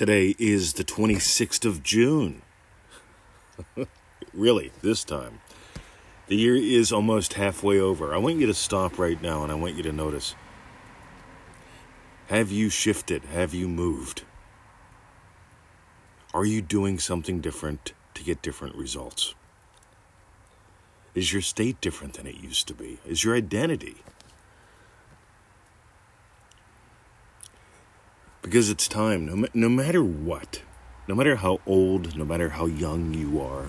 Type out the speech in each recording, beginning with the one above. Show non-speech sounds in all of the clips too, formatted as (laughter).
Today is the 26th of June. (laughs) really, this time. The year is almost halfway over. I want you to stop right now and I want you to notice. Have you shifted? Have you moved? Are you doing something different to get different results? Is your state different than it used to be? Is your identity? Because it's time, no, no matter what, no matter how old, no matter how young you are.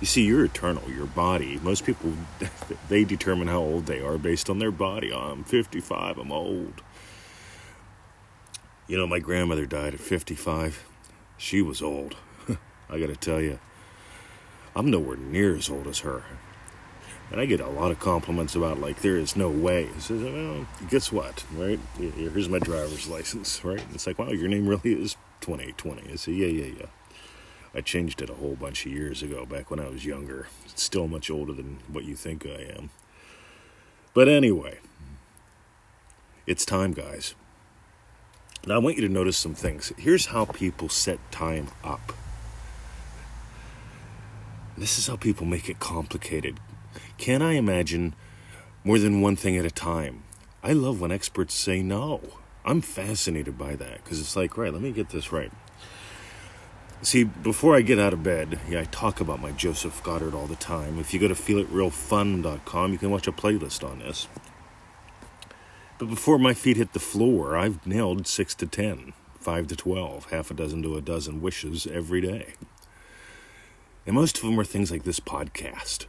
You see, you're eternal, your body. Most people, (laughs) they determine how old they are based on their body. Oh, I'm 55, I'm old. You know, my grandmother died at 55. She was old. (laughs) I gotta tell you, I'm nowhere near as old as her. And I get a lot of compliments about, like, there is no way. He says, well, guess what, right? Here's my driver's license, (laughs) right? And it's like, wow, your name really is 2820. I say, yeah, yeah, yeah. I changed it a whole bunch of years ago, back when I was younger. It's still much older than what you think I am. But anyway, it's time, guys. Now, I want you to notice some things. Here's how people set time up. This is how people make it complicated. Can I imagine more than one thing at a time? I love when experts say no. I'm fascinated by that because it's like, right, let me get this right. See, before I get out of bed, yeah, I talk about my Joseph Goddard all the time. If you go to feelitrealfun.com, you can watch a playlist on this. But before my feet hit the floor, I've nailed 6 to ten, five to 12, half a dozen to a dozen wishes every day. And most of them are things like this podcast,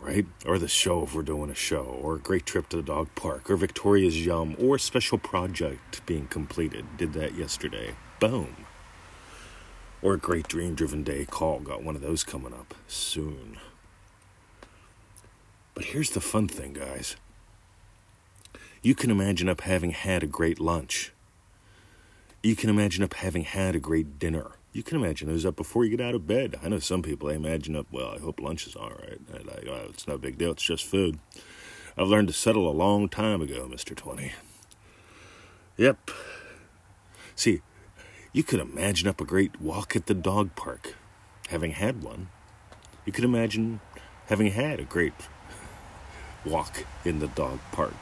right? Or the show if we're doing a show, or a great trip to the dog park, or Victoria's Yum, or a special project being completed. Did that yesterday. Boom. Or a great dream driven day call. Got one of those coming up soon. But here's the fun thing, guys. You can imagine up having had a great lunch. You can imagine up having had a great dinner. You can imagine those up before you get out of bed. I know some people, they imagine up, well, I hope lunch is all right. Like, oh, it's no big deal, it's just food. I've learned to settle a long time ago, Mr. 20. Yep. See, you could imagine up a great walk at the dog park, having had one. You could imagine having had a great walk in the dog park.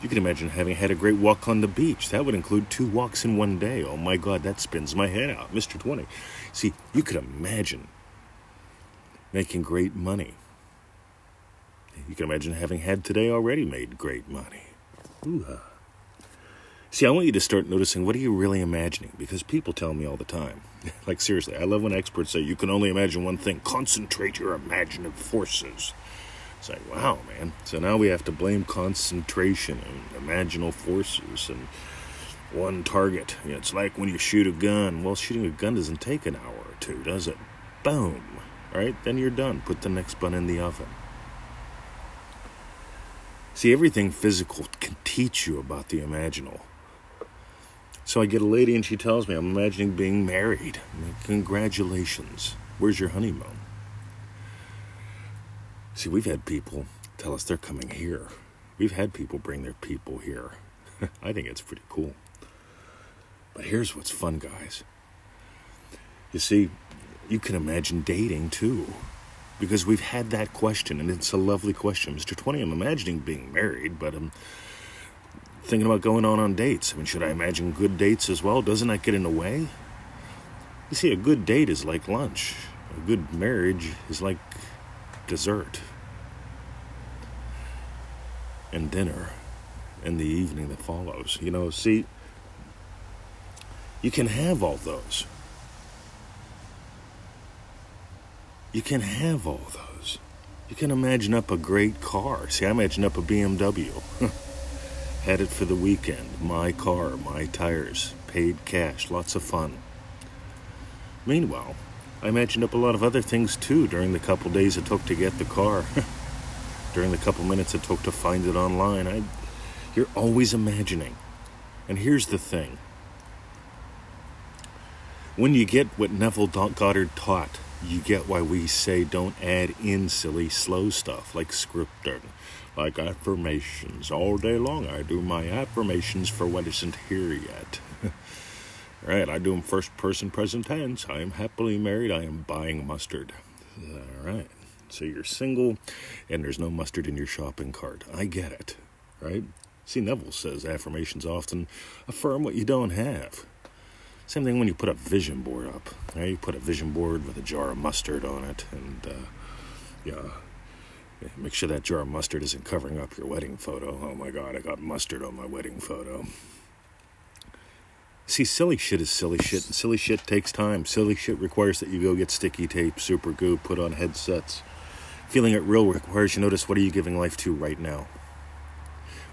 You can imagine having had a great walk on the beach. That would include two walks in one day. Oh my God, that spins my head out. Mr. 20. See, you could imagine making great money. You can imagine having had today already made great money. Ooh-ha. See, I want you to start noticing what are you really imagining? Because people tell me all the time. (laughs) like, seriously, I love when experts say you can only imagine one thing. Concentrate your imaginative forces. It's like, wow, man. So now we have to blame concentration and imaginal forces and one target. You know, it's like when you shoot a gun. Well, shooting a gun doesn't take an hour or two, does it? Boom. All right, then you're done. Put the next bun in the oven. See, everything physical can teach you about the imaginal. So I get a lady and she tells me, I'm imagining being married. Congratulations. Where's your honeymoon? See, we've had people tell us they're coming here. We've had people bring their people here. (laughs) I think it's pretty cool. But here's what's fun, guys. You see, you can imagine dating too. Because we've had that question, and it's a lovely question. Mr. 20, I'm imagining being married, but I'm thinking about going on on dates. I mean, should I imagine good dates as well? Doesn't that get in the way? You see, a good date is like lunch, a good marriage is like dessert and dinner and the evening that follows. You know, see, you can have all those. You can have all those. You can imagine up a great car. See, I imagine up a BMW. (laughs) Headed for the weekend. My car, my tires, paid cash, lots of fun. Meanwhile, I imagined up a lot of other things too during the couple days it took to get the car. (laughs) during the couple minutes it took to find it online. I, you're always imagining. And here's the thing when you get what Neville Goddard taught, you get why we say don't add in silly, slow stuff like scripting, like affirmations. All day long, I do my affirmations for what isn't here yet. (laughs) Right, I do them first person present tense. I am happily married. I am buying mustard. All right. So you're single and there's no mustard in your shopping cart. I get it. Right? See, Neville says affirmations often affirm what you don't have. Same thing when you put a vision board up. Right? You put a vision board with a jar of mustard on it and, uh, yeah, make sure that jar of mustard isn't covering up your wedding photo. Oh my god, I got mustard on my wedding photo. See, silly shit is silly shit, and silly shit takes time. Silly shit requires that you go get sticky tape, super glue, put on headsets. Feeling it real requires you notice what are you giving life to right now?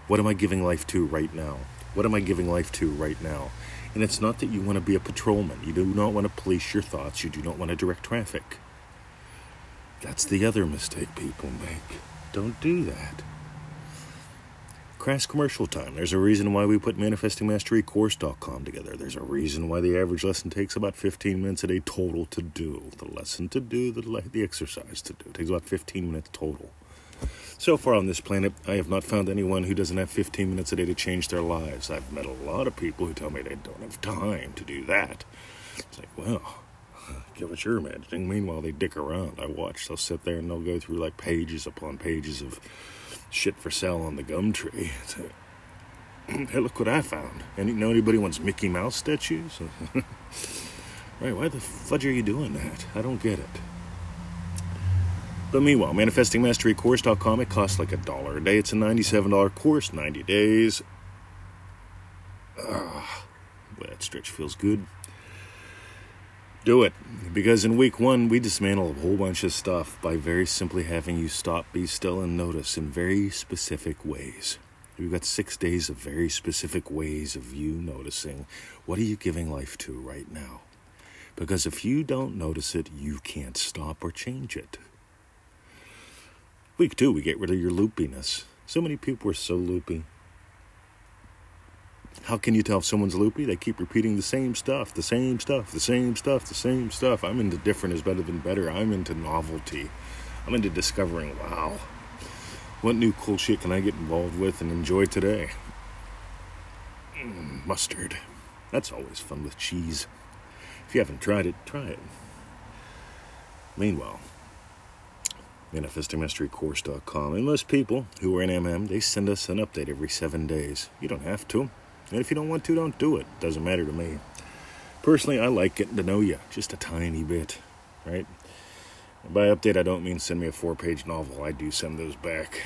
What am I giving life to right now? What am I giving life to right now? And it's not that you want to be a patrolman. You do not want to police your thoughts. You do not want to direct traffic. That's the other mistake people make. Don't do that. Crass commercial time. There's a reason why we put ManifestingMasteryCourse.com together. There's a reason why the average lesson takes about 15 minutes a day total to do. The lesson to do, the, the exercise to do. It takes about 15 minutes total. So far on this planet, I have not found anyone who doesn't have 15 minutes a day to change their lives. I've met a lot of people who tell me they don't have time to do that. It's like, well, (laughs) get what you're imagining. Meanwhile, they dick around. I watch. They'll sit there and they'll go through like pages upon pages of shit for sale on the Gumtree. (clears throat) hey, look what I found. And know anybody wants Mickey Mouse statues? (laughs) right, why the fudge are you doing that? I don't get it. But meanwhile, manifestingmasterycourse.com, it costs like a dollar a day. It's a $97 course, 90 days. Ah, that stretch feels good do it. Because in week one, we dismantle a whole bunch of stuff by very simply having you stop, be still, and notice in very specific ways. We've got six days of very specific ways of you noticing what are you giving life to right now. Because if you don't notice it, you can't stop or change it. Week two, we get rid of your loopiness. So many people are so loopy. How can you tell if someone's loopy? They keep repeating the same stuff, the same stuff, the same stuff, the same stuff. I'm into different is better than better. I'm into novelty. I'm into discovering, wow, what new cool shit can I get involved with and enjoy today? Mm, mustard. That's always fun with cheese. If you haven't tried it, try it. Meanwhile, manifestingmasterycourse.com. And most people who are in MM, they send us an update every seven days. You don't have to. And if you don't want to, don't do it. Doesn't matter to me. Personally, I like getting to know you just a tiny bit, right? And by update, I don't mean send me a four page novel. I do send those back.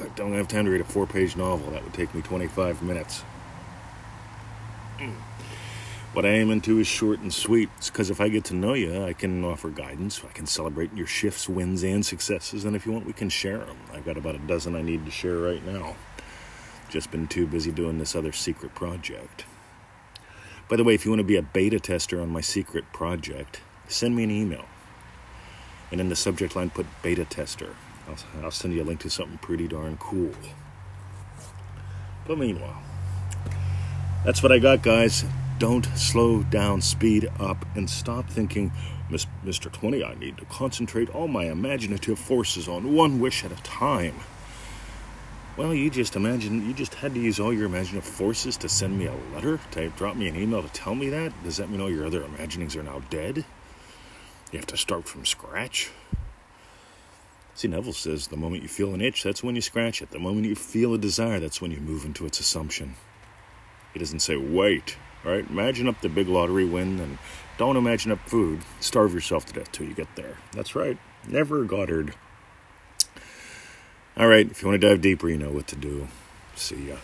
I don't have time to read a four page novel. That would take me 25 minutes. What I am into is short and sweet. It's because if I get to know you, I can offer guidance. I can celebrate your shifts, wins, and successes. And if you want, we can share them. I've got about a dozen I need to share right now. Just been too busy doing this other secret project. By the way, if you want to be a beta tester on my secret project, send me an email. And in the subject line, put beta tester. I'll, I'll send you a link to something pretty darn cool. But meanwhile, that's what I got, guys. Don't slow down, speed up, and stop thinking, Mr. 20, I need to concentrate all my imaginative forces on one wish at a time. Well, you just imagine, you just had to use all your imaginative forces to send me a letter, to drop me an email to tell me that? Does that mean all your other imaginings are now dead? You have to start from scratch? See, Neville says the moment you feel an itch, that's when you scratch it. The moment you feel a desire, that's when you move into its assumption. He doesn't say, wait, right? Imagine up the big lottery win and don't imagine up food. Starve yourself to death till you get there. That's right. Neville Goddard. All right, if you want to dive deeper, you know what to do. See ya.